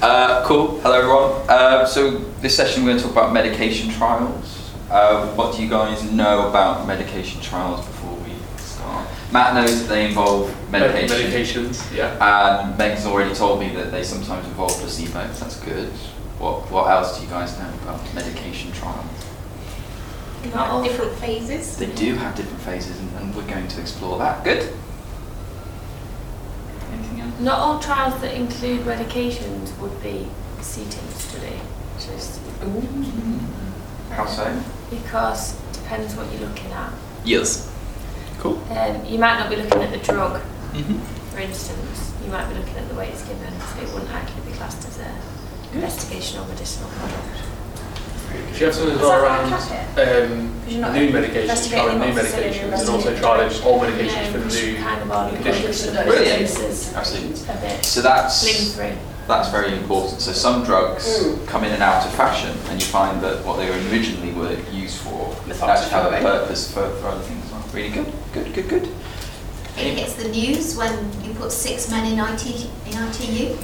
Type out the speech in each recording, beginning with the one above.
Uh, cool. Hello, everyone. Uh, so this session we're going to talk about medication trials. Uh, what do you guys know about medication trials before we start? Matt knows that they involve medication. Medications, yeah. And Meg's already told me that they sometimes involve placebo. So that's good. What What else do you guys know about medication trials? Not all different phases. They do have different phases, and, and we're going to explore that. Good. Anything else? Not all trials that include medications would be CT study, just How so? because it depends what you're looking at. Yes. Cool. Um, you might not be looking at the drug, hmm for instance. You might be looking at the way it's given, so it wouldn't actually be classed as a investigational medicinal product. Do you have something as Is well that around um, Because you're not new medications, investigating trialing new medications, and also investigating trialing all medications Yeah, for the new kind of are conditions. looking at Brilliant. Absolutely. So that's. That's very important. So some drugs Mm. come in and out of fashion, and you find that what they originally were used for actually have a purpose for, for other things as well. Really good, good, good, good. It hits the news when you put six men in, IT, in ITU.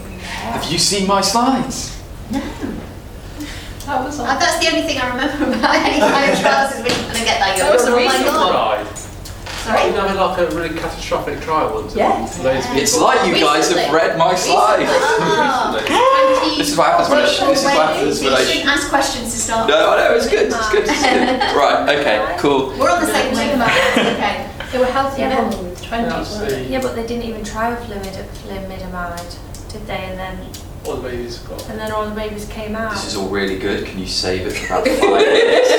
Have you seen my slides? No. That was Uh, that's the only thing I remember about any kind of trials is when when I get that That young. was a Oh my recent god. Tried. Sorry? You know, had like a really catastrophic trial once. Yes. Loads of people. It's like you guys have Recently. read my slides. Ah. Recently. This is what happens when I, this is what happens when I. shouldn't ask questions to start. No, I know it's good. It's good. It's good. Right. Okay. Cool. We're on the same wavelength. Okay. They were healthy Yeah, men but- in 20s, weren't they? Yeah, but they didn't even try a fluid, thalidomide, did they? And then All the babies got. and then all the babies came out. This is all really good. Can you save it for about five minutes?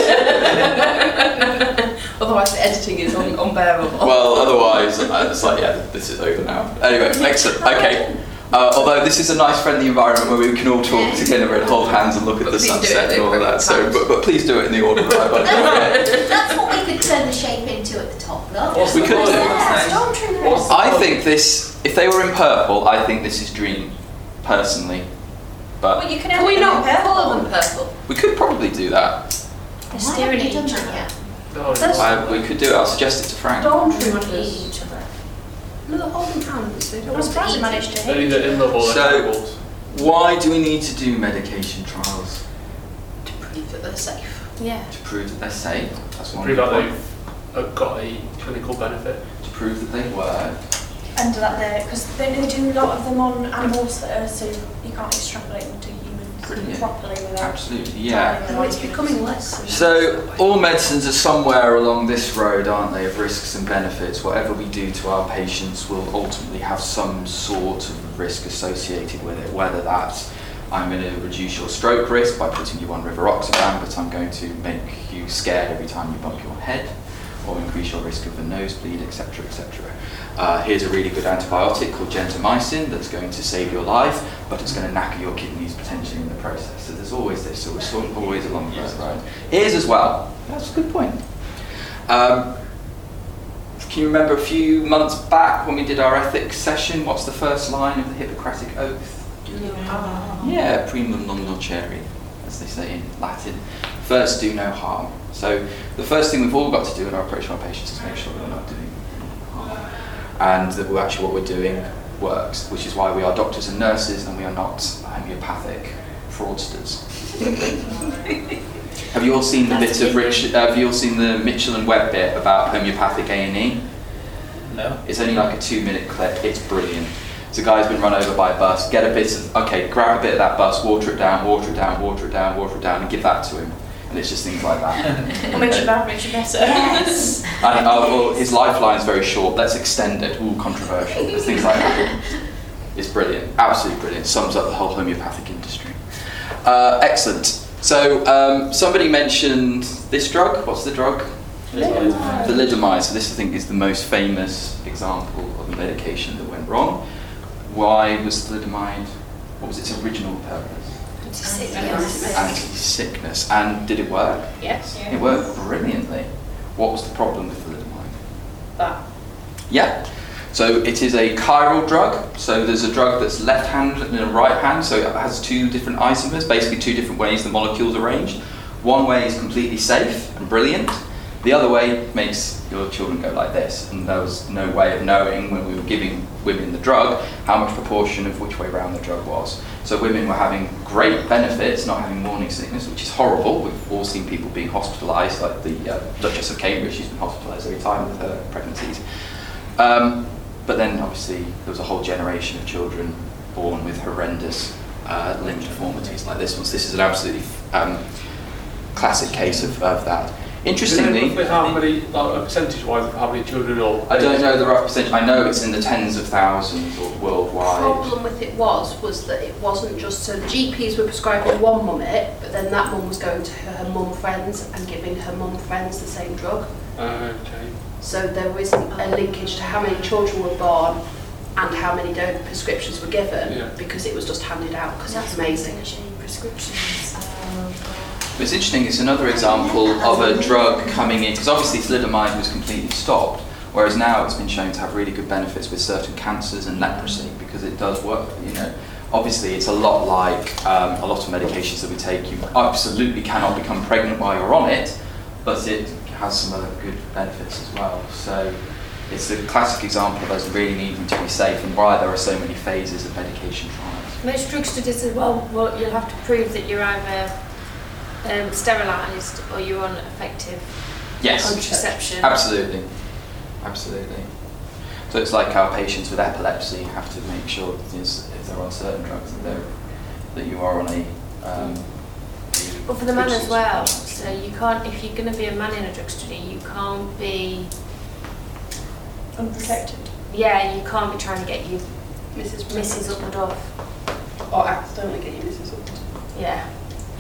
Otherwise, the editing is un- unbearable. Well, otherwise, uh, it's like, yeah, this is over now. Anyway, excellent. Okay. Uh, although this is a nice, friendly environment where we can all talk together and hold hands and look at But the please do it sunset and all of that. So, but, but please do it in the order that I've identified. That's what we could turn the shape into at the top, look. What's We could do. Yeah, Storm Trooper. What's the I think this, if they were in purple, I think this is Dream, personally. But Well, you can Can we not colour them purple? we could probably do that. They're Why staring haven't at done each that other. yet? That's- I, we could do it. I'll suggest it to Frank. Storm Looking at Troopers. each other. No, they're holding hands. They don't I'm surprised eat. they managed to They're hit. either in love or So- they're animals. Why do we need to do medication trials? to prove that they're safe. Yeah. To prove that they're safe. That's one Prove good that point. they've uh, got a clinical benefit. To prove that they work. And that they're, because they, they do a lot of them on animals that are, so you can't extrapolate them to humans Brilliant. properly without. Absolutely, yeah. dying it's becoming less. So all medicines are somewhere along this road, aren't they, of risks and benefits. Whatever we do to our patients will ultimately have some sort of risk associated with it, whether that's I'm going to reduce your stroke risk by putting you on rivaroxaban, but I'm going to make you scared every time you bump your head, or increase your risk of a nosebleed, etc., etc. Uh, here's a really good antibiotic called gentamicin that's going to save your life, but it's going to knacker your kidneys potentially in the process. So there's always this, so we're sort of always along that road. Ears as well. That's a good point. Um, can you remember a few months back when we did our ethics session? What's the first line of the Hippocratic Oath? Yeah, primum non nocere, as they say in Latin. First, do no harm. So the first thing we've all got to do in our approach to our patients is make sure that we're not doing harm, and that we're actually what we're doing works, which is why we are doctors and nurses and we are not homeopathic fraudsters. have you all seen the That's bit of it. Rich? Uh, have you all seen the Mitchell and Webb bit about homeopathic A and E? No. It's only like a two minute clip. It's brilliant. So a guy's been run over by a bus. Get a bit of okay, grab a bit of that bus, water it down, water it down, water it down, water it down, and give that to him. And it's just things like that. What makes you bad makes you better. Yes. And oh, well, his lifeline's very short. Let's extend it. Ooh, controversial. There's things like that. It's brilliant. Absolutely brilliant. Sums up the whole homeopathic industry. Uh, excellent. So um, somebody mentioned this drug. What's the drug? Thalidomide. So this, I think, is the most famous example of a medication that went wrong. Why was thalidomide? What was its original purpose? Anti-sickness. And did it work? Yes. It worked brilliantly. What was the problem with thalidomide? That. Yeah. So it is a chiral drug. So there's a drug that's left hand and a right hand. So it has two different isomers, basically two different ways the molecules are arranged. One way is completely safe and brilliant. The other way makes your children go like this. And there was no way of knowing when we were giving women the drug how much proportion of which way round the drug was. So women were having great benefits, not having morning sickness, which is horrible. We've all seen people being hospitalised, like the uh, Duchess of Cambridge, she's been hospitalised every time with her pregnancies. Um, but then obviously there was a whole generation of children born with horrendous uh, limb deformities like this one. So this is an absolutely um, classic case of, of that. Interestingly, Roughly how many, like, percentage-wise, of how many children or? I don't know the rough percentage. I know it's in the tens of thousands worldwide. The problem with it was, was that it wasn't just, so the GPs were prescribing one mum it, but then that mum was going to her mum friends and giving her mum friends the same drug. Okay. So there isn't a linkage to how many children were born and how many do- prescriptions were given, Yeah. because it was just handed out, because it's That's amazing. finishing prescriptions. Uh, It's interesting, it's another example of a drug coming in, because obviously thalidomide was completely stopped, whereas now it's been shown to have really good benefits with certain cancers and leprosy, because it does work, you know. Obviously, it's a lot like um, a lot of medications that we take. You absolutely cannot become pregnant while you're on it, but it has some other good benefits as well. So it's a classic example of us really needing to be safe and why there are so many phases of medication trials. Most drug studies as well, well, you'll have to prove that you're either um, sterilised or you're on effective Yes. contraception. Absolutely, absolutely. So it's like our patients with epilepsy have to make sure that if they're on certain drugs that they're, that you are on a. Um, a But for the man as well, so you can't, if you're going to be a man in a drug study, you can't be, Unprotected. yeah, you can't be trying to get you Mrs. Mrs. up and off. Or accidentally get you Mrs. up. Yeah.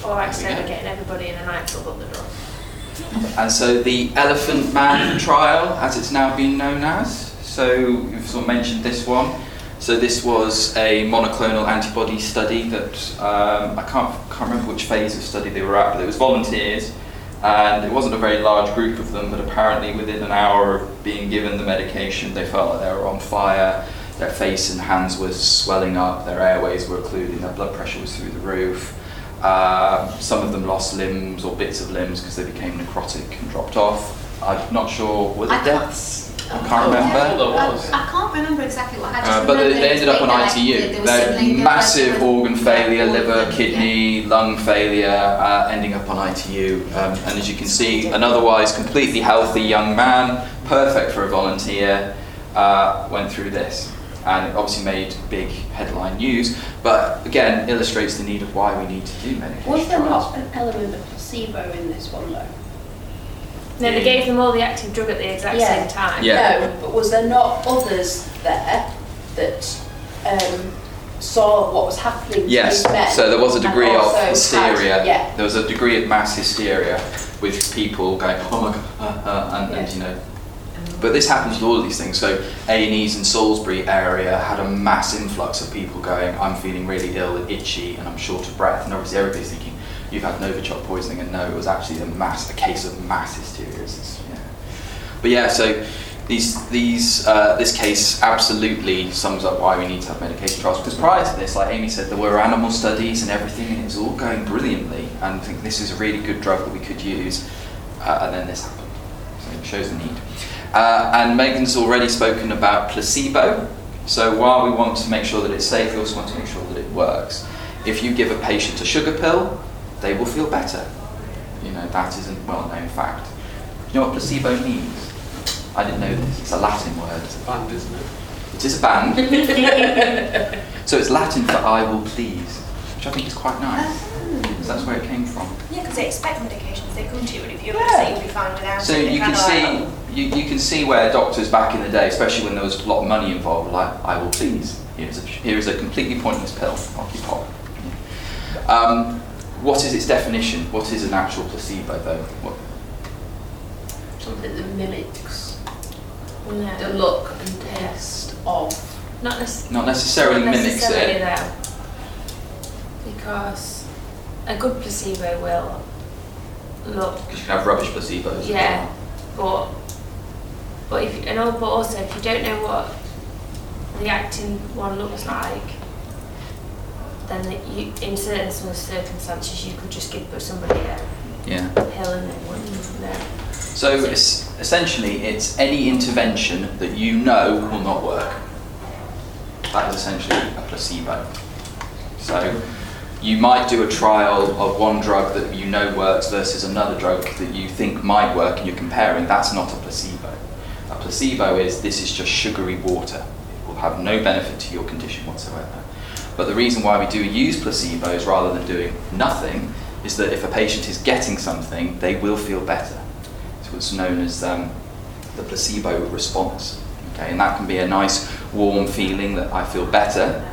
Or accidentally getting everybody in a nightclub up the door. And so the Elephant Man trial, as it's now been known as. So you've sort of mentioned this one. So this was a monoclonal antibody study that um, I can't can't remember which phase of study they were at, but it was volunteers, and it wasn't a very large group of them. But apparently, within an hour of being given the medication, they felt like they were on fire. Their face and hands were swelling up. Their airways were occluding. Their blood pressure was through the roof. Um, some of them lost limbs or bits of limbs because they became necrotic and dropped off. I'm not sure were I the can't- deaths. I can't remember. Yeah. I, I can't remember exactly what. happened. Uh, but they, they ended up on ITU. there was They something massive was- organ failure, Yeah, liver, organ, kidney, lung failure, uh, ending up on ITU. Um, and as you can see, an otherwise completely healthy young man, perfect for a volunteer, uh, went through this. And it obviously made big headline news, but again, illustrates the need of why we need to do medication Was there trials. not an element of placebo in this one though? No, they gave them all the active drug at the exact Yeah. same time. Yeah. No, but was there not others there that um, saw what was happening Yes, to these men? so there was a degree of also had- hysteria. yeah. There was a degree of mass hysteria with people going, oh my god, uh, uh, and, and Yeah. you know. But this happens with all of these things. So A&Es in Salisbury area had a mass influx of people going, I'm feeling really ill, itchy, and I'm short of breath. And obviously everybody's thinking, you've had Novichok poisoning, and no, it was actually a mass, a case of mass hysteria. Yeah. But yeah, so these, these, uh, this case absolutely sums up why we need to have medication trials. Because prior to this, like Amy said, there were animal studies and everything, and it was all going brilliantly. And I think this is a really good drug that we could use. Uh, and then this happened. So it shows the need. Uh, and Megan's already spoken about placebo. So while we want to make sure that it's safe, we also want to make sure that it works. If you give a patient a sugar pill, they will feel better. You know, that is a well-known fact. You know what placebo means? I didn't know this. It's a Latin word. It's a band, isn't it? It is a band. so it's Latin for I will please, which I think is quite nice. So that's where it came from. Yeah, because they expect medications. They come to you, and if you're Yeah. upset, you'll be fine without So it. They you can see you, you can see where doctors back in the day, especially when there was a lot of money involved, were like I will please. Here's a, here is a completely pointless pill. Off you pop. Um, what is its definition? What is an actual placebo though? What, Something that mimics the look and taste of. Not, nec- not necessarily not mimics necessarily it. though. Because a good placebo will look Because you can have rubbish placebos. Yeah, but but if and al- but also if you don't know what the acting one looks like, then that you in certain sort of circumstances you could just give somebody a Yeah. pill and they wouldn't know. So it's, essentially, it's any intervention that you know will not work. That is essentially a placebo. So you might do a trial of one drug that you know works versus another drug that you think might work and you're comparing. That's not a placebo. A placebo is this is just sugary water. It will have no benefit to your condition whatsoever. But the reason why we do use placebos rather than doing nothing is that if a patient is getting something, they will feel better. It's what's known as um, the placebo response. Okay, and that can be a nice warm feeling that I feel better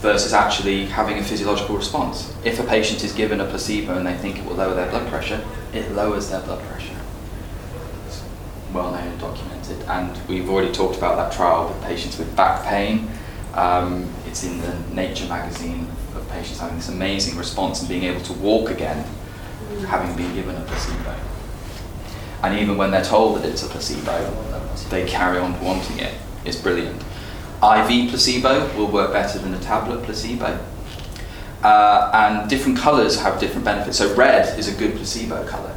versus actually having a physiological response. If a patient is given a placebo and they think it will lower their blood pressure, it lowers their blood pressure. It's well known and documented, and we've already talked about that trial with patients with back pain. Um, it's in the Nature magazine of patients having this amazing response and being able to walk again, having been given a placebo. And even when they're told that it's a placebo, they carry on wanting it. It's brilliant. IV placebo will work better than a tablet placebo. Uh, and different colours have different benefits. So red is a good placebo colour.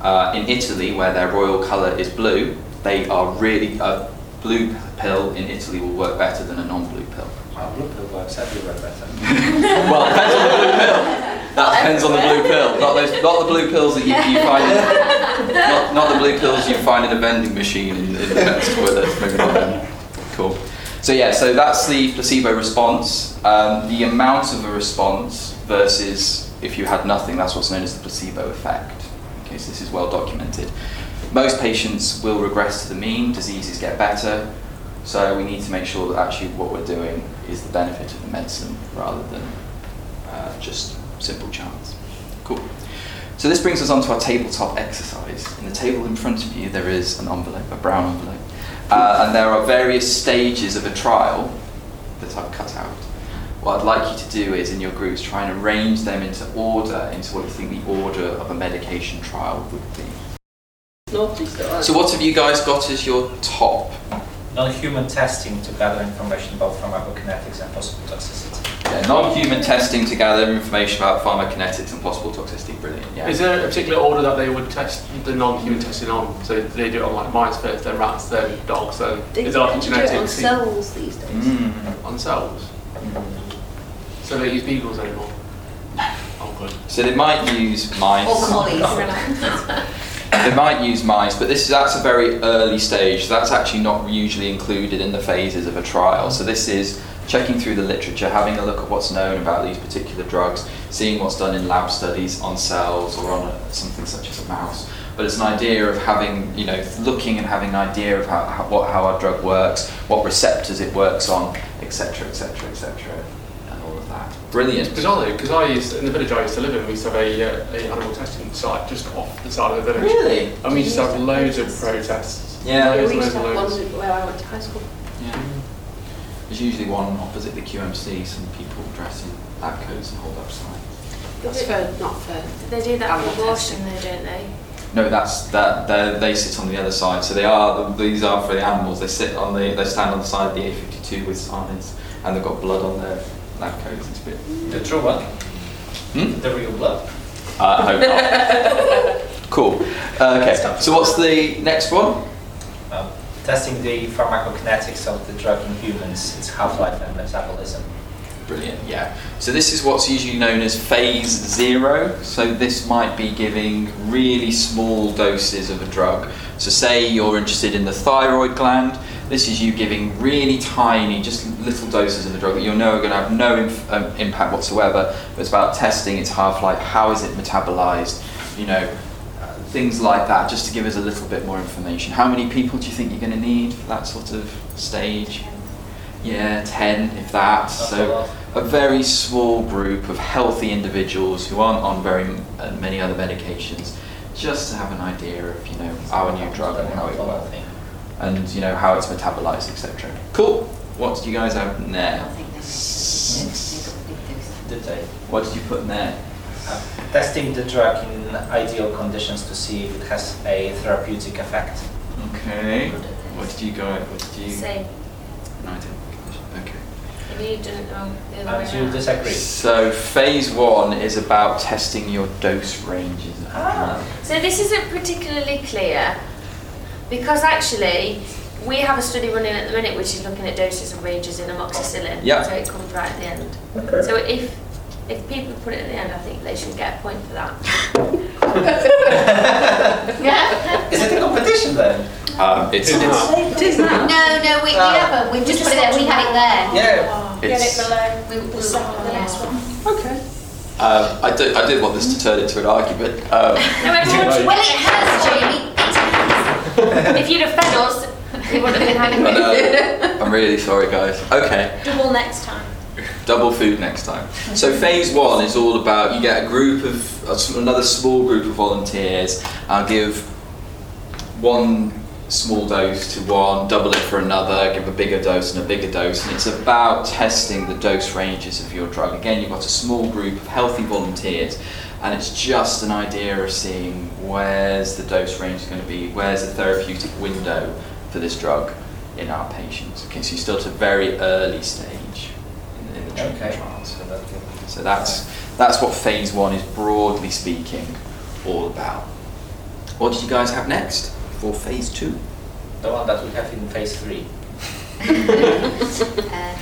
Uh, in Italy, where their royal colour is blue, they are really a blue pill in Italy will work better than a non-blue pill. Well, blue pill works everywhere better. well, it depends on the blue pill. That depends on the blue pill. Not those, not the blue pills that you, you find. In, not, not the blue pills you find in a vending machine in, in the men's toilets. Maybe not them. So yeah, so that's the placebo response. Um, the amount of a response versus if you had nothing, that's what's known as the placebo effect. Okay, so this is well documented. Most patients will regress to the mean. Diseases get better. So we need to make sure that actually what we're doing is the benefit of the medicine rather than uh, just simple chance. Cool. So this brings us on to our tabletop exercise. In the table in front of you, there is an envelope, a brown envelope, uh, and there are various stages of a trial that I've cut out. What I'd like you to do is, in your groups, try and arrange them into order, into what you think the order of a medication trial would be. No. So what have you guys got as your top? Non-human testing to gather information about pharmacokinetics and possible toxicity. Yeah, non-human testing to gather information about pharmacokinetics and possible toxicity. Brilliant. Yeah. Is there a particular order that they would test the non-human testing on? So they do it on like mice first, then rats, then dogs, then They is there like a do it on genetic cells these days. Mm. on cells? So they use beagles anymore? Oh good. So they might use mice. Or collies. They might use mice, but this is that's a very early stage. That's actually not usually included in the phases of a trial. So this is checking through the literature, having a look at what's known about these particular drugs, seeing what's done in lab studies on cells or on a, something such as a mouse. But it's an idea of having, you know, looking and having an idea of how, how, what, how our drug works, what receptors it works on, etc., etc., etc., and all of that. Brilliant. It's bizarre though, because I used, in the village I used to live in, we used to have a, uh, a animal testing site just off the side of the village. Really? And we used to have loads of protests. Yeah. Yeah, Loads, we used to have loads. one where I went to high school. Yeah. There's usually one opposite the QMC, some people dress in lab coats and hold up signs. That's for, not for. They do that Animal for abortion though, don't they? No, that's that. They they sit on the other side. So they are. These are for the animals. They sit on the. They stand on the side of the A52 with signs, and they've got blood on their lab coats. It's a bit. The true one? Hmm? The real blood? Uh, I hope not. cool. Uh, okay. So what's the next one? Testing the pharmacokinetics of the drug in humans, its half-life and metabolism. Brilliant, yeah. So this is what's usually known as phase zero. So this might be giving really small doses of a drug. So say you're interested in the thyroid gland, this is you giving really tiny, just little doses of the drug that you know are going to have no inf- um, impact whatsoever. But it's about testing its half-life, how is it metabolized, you know, things like that, just to give us a little bit more information. How many people do you think you're going to need for that sort of stage? Yeah, 10 if that. Not a So lot. a very small group of healthy individuals who aren't on very uh, many other medications, just to have an idea of you know our new drug and how it works, and you know how it's metabolized, etc. Cool. What do you guys have in there? think Did they? What did you put in there? Uh, testing the drug in ideal conditions to see if it has a therapeutic effect. Okay. What did you go? What did you? Same. No, I didn't. Okay. Have you done it wrong the other way And you around? disagree? So phase one is about testing your dose ranges. Ah. So this isn't particularly clear because actually we have a study running at the minute which is looking at doses and ranges in amoxicillin. Yeah. So it comes right at the end. Okay. So if if people put it at the end, I think they should get a point for that. Is it a competition then? Um, it's, it's, It is now. No, no, we, we Ah. haven't, We've just put it there, we had it there. Yeah. Get it It's- below We, we, the second, the next one. Okay. um, I, did, I did want this to turn into an argument. Um, No, everyone should Well, it has, Jamie, it has. If you'd have fed us, we wouldn't have been having I know. I'm really sorry, guys. Okay. Double next time. Double food next time. So phase one is all about you get a group of uh, another small group of volunteers. I'll give one small dose to one, double it for another, give a bigger dose and a bigger dose, and it's about testing the dose ranges of your drug. Again, you've got a small group of healthy volunteers, and it's just an idea of seeing where's the dose range going to be, where's the therapeutic window for this drug in our patients. Okay, so you're still at a very early stage in, in the treatment Okay. trials. So that's good. So that's that's what phase one is broadly speaking all about. What did you guys have next for phase two? The one that we have in phase three. Uh,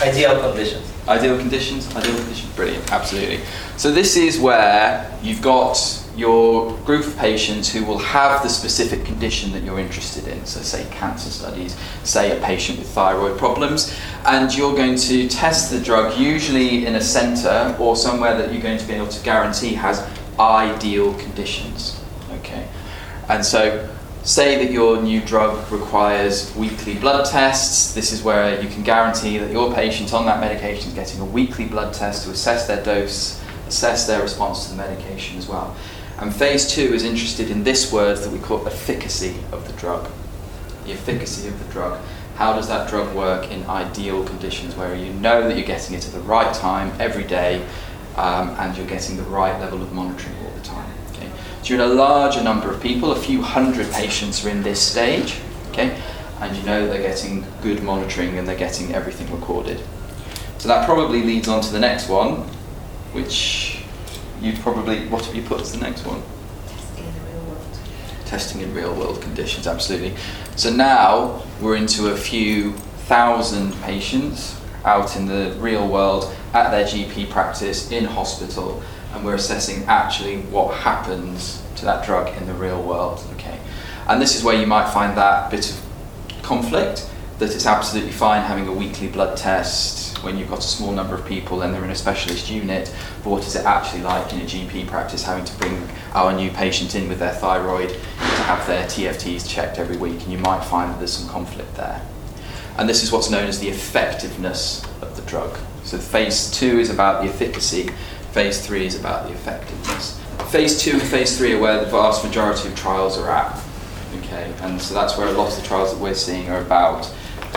Ideal conditions. Ideal conditions, ideal conditions, brilliant, absolutely. So this is where you've got your group of patients who will have the specific condition that you're interested in. So say cancer studies, say a patient with thyroid problems, and you're going to test the drug usually in a centre or somewhere that you're going to be able to guarantee has ideal conditions. Okay, and so say that your new drug requires weekly blood tests. This is where you can guarantee that your patient on that medication is getting a weekly blood test to assess their dose, assess their response to the medication as well. And phase two is interested in this word that we call efficacy of the drug. The efficacy of the drug. How does that drug work in ideal conditions where you know that you're getting it at the right time every day um, and you're getting the right level of monitoring all the time? Okay. So you're in a larger number of people, a few hundred patients are in this stage, okay, and you know they're getting good monitoring and they're getting everything recorded. So that probably leads on to the next one, which you'd probably, what have you put as the next one? testing in real world conditions, absolutely. So now we're into a few thousand patients out in the real world at their GP practice in hospital, and we're assessing actually what happens to that drug in the real world. Okay, and this is where you might find that bit of conflict that it's absolutely fine having a weekly blood test when you've got a small number of people and they're in a specialist unit, but what is it actually like in a GP practice having to bring our new patient in with their thyroid to have their TFTs checked every week? And you might find that there's some conflict there. And this is what's known as the effectiveness of the drug. So phase two is about the efficacy, phase three is about the effectiveness. Phase two and phase three are where the vast majority of trials are at. Okay, and so that's where a lot of the trials that we're seeing are about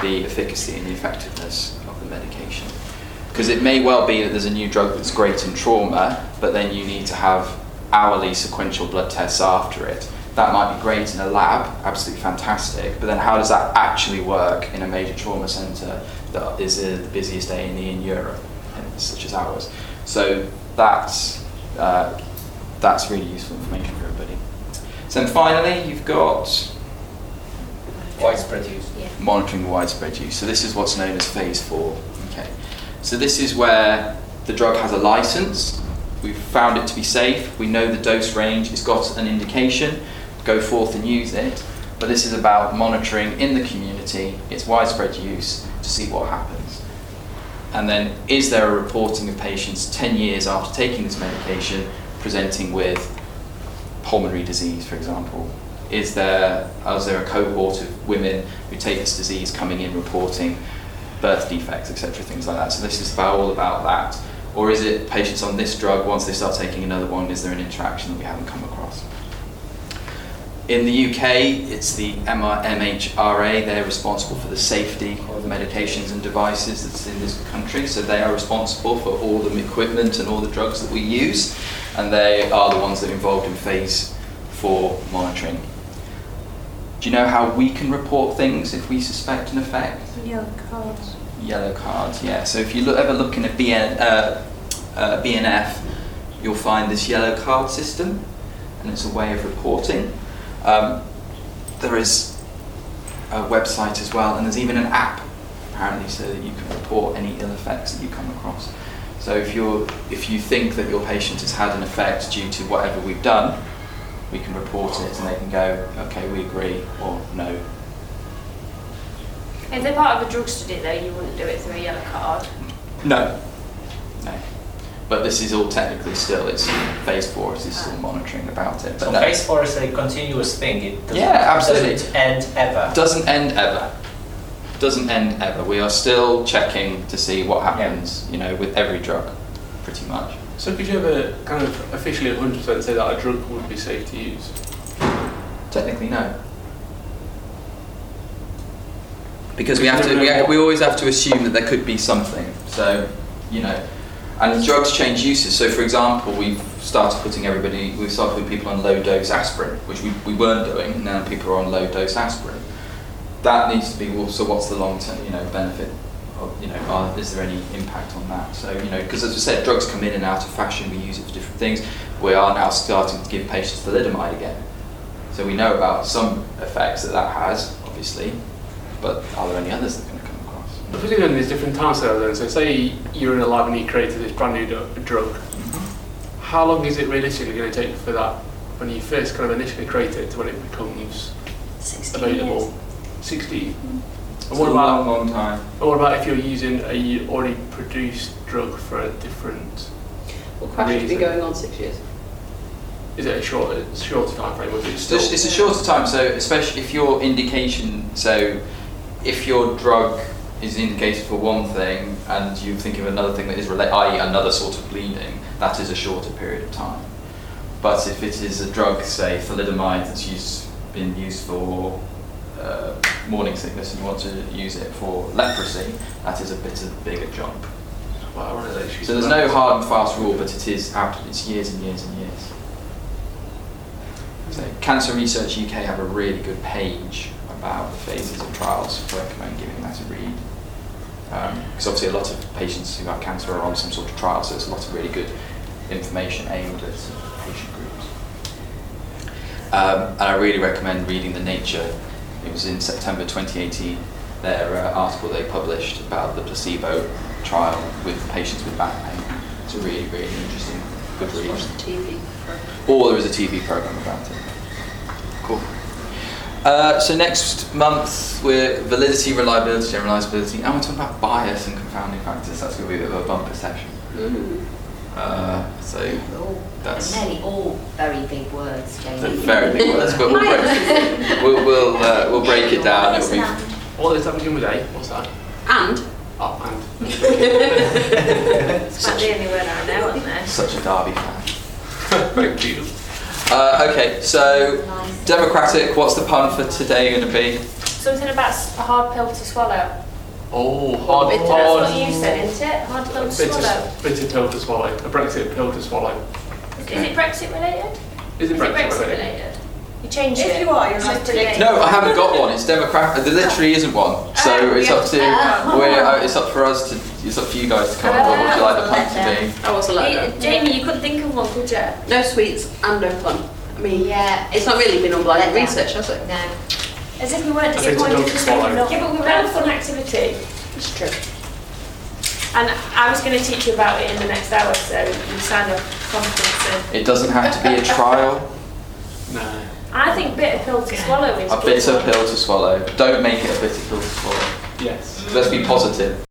the efficacy and the effectiveness of the medication. Because it may well be that there's a new drug that's great in trauma, but then you need to have hourly sequential blood tests after it. That might be great in a lab, absolutely fantastic, but then how does that actually work in a major trauma centre that is the busiest A&E in Europe, such as ours? So that's, uh, that's really useful information for everybody. So then finally, you've got Widespread use. monitoring widespread use. So this is what's known as phase four. Okay. So this is where the drug has a license. We've found it to be safe. We know the dose range. It's got an indication. Go forth and use it. But this is about monitoring in the community, its widespread use to see what happens. And then is there a reporting of patients 10 years after taking this medication presenting with pulmonary disease, for example? Is there, is there a cohort of women who take this disease coming in reporting birth defects, etc., things like that? So this is about, all about that. Or is it patients on this drug, once they start taking another one, is there an interaction that we haven't come across? In the UK, it's the MHRA, they're responsible for the safety medications and devices that's in this country. So they are responsible for all the equipment and all the drugs that we use, and they are the ones that are involved in phase four monitoring. Do you know how we can report things if we suspect an effect? Yellow cards. Yellow cards, yeah. So if you look, ever look in a BN, uh, uh, BNF, you'll find this yellow card system, and it's a way of reporting. Um, there is a website as well, and there's even an app apparently so that you can report any ill effects that you come across. So if you're if you think that your patient has had an effect due to whatever we've done, we can report it and they can go, okay, we agree or no. If they're part of a drug study though, you wouldn't do it through a yellow card. No. No. But this is all technically still, it's phase four, it is still monitoring about it. But So no, phase four is a continuous thing. It doesn't, Yeah, absolutely. doesn't end ever. doesn't end ever. Doesn't end ever. We are still checking to see what happens, you know, with every drug, pretty much. So could you ever kind of officially 100% say that a drug would be safe to use? Technically, no. Because we have to, we, we always have to assume that there could be something. So, you know, and drugs change uses. So, for example, we've started putting everybody, we've started putting people on low dose aspirin, which we, we weren't doing. and Now people are on low dose aspirin. That needs to be well, so what's the long term, you know, benefit? Of, you know, are, is there any impact on that? So, you know, because as I said, drugs come in and out of fashion. We use it for different things. We are now starting to give patients thalidomide again. So we know about some effects that that has, obviously, but are there any others that are going to come across? But particularly on these different timescales then, so say you're in a lab and you created this brand new do- drug, mm-hmm. how long is it realistically going to take for that, when you first kind of initially create it, to when it becomes available? years. 60. It's And what a about, long, long time. what about if you're using a already produced drug for a different, Well, crash should be Reason. going on six years. is it a shorter, shorter time frame or is it It's, still? a- it's a shorter time, so especially if your indication, so if your drug is indicated for one thing and you think of another thing that is related, i.e. another sort of bleeding, that is a shorter period of time. But if it is a drug, say thalidomide, that's used, been used for uh, morning sickness and you want to use it for leprosy, that is a bit of a bigger jump. Well, I run So there's no hard and fast rule, but it is out, it's years and years and years. So Cancer Research UK have a really good page about the phases of trials. I recommend giving that a read. Because obviously a lot of patients who have cancer are on some sort of trial, so it's a lot of really good information aimed at patient groups. Um, and I really recommend reading the Nature. Was in September 2018. Their uh, article they published about the placebo trial with patients with back pain. It's a really, really interesting, good read. TV. Or there is a TV program about it. Cool. Uh, so next month we're validity, reliability, generalizability, and we're talking about bias and confounding factors. That's going to be a bit of a bumper session. Mm. Uh, so Oh, That's- they're nearly all very big words, Jamie. they're very big words, but we'll break, we'll, we'll, uh, we'll break it down. It'll be What does that begin with A? What's that? And Oh, and. It's about the only word I know, isn't there? such a Derby fan. Thank you. Uh, okay, so Nice. democratic. What's the pun for today going to be? Something about s- a hard pill to swallow. Oh, hard, Bitter. That's hard. what you said, isn't it? Hard pill to bitter, swallow. bitter pill to swallow. A Brexit pill to swallow. Is it Brexit related? Is it Is it Brexit, Brexit related? related? You changed it. If it. you are, you're So not predicting. No, I haven't got one. It's democratic. There literally isn't one. So Oh, it's yeah. up to Oh. we're, uh, it's up for us to. It's up for you guys to come up. What would you like the pun to be? I was a Hey, letter. Jamie, you couldn't think of one, could you? No sweets and no fun. I mean, Yeah. it's not really been on blind Let research, has it? No. As if we weren't I think it's disappointed dog because we're not. Yeah, but we ran a fun activity. It's true. And I was going to teach you about it in the next hour, so you sign up confidence. It doesn't have to be a trial. No. I think bitter pill to swallow is A good bitter pill to swallow. Don't make it a bitter pill to swallow. Yes. Let's be positive.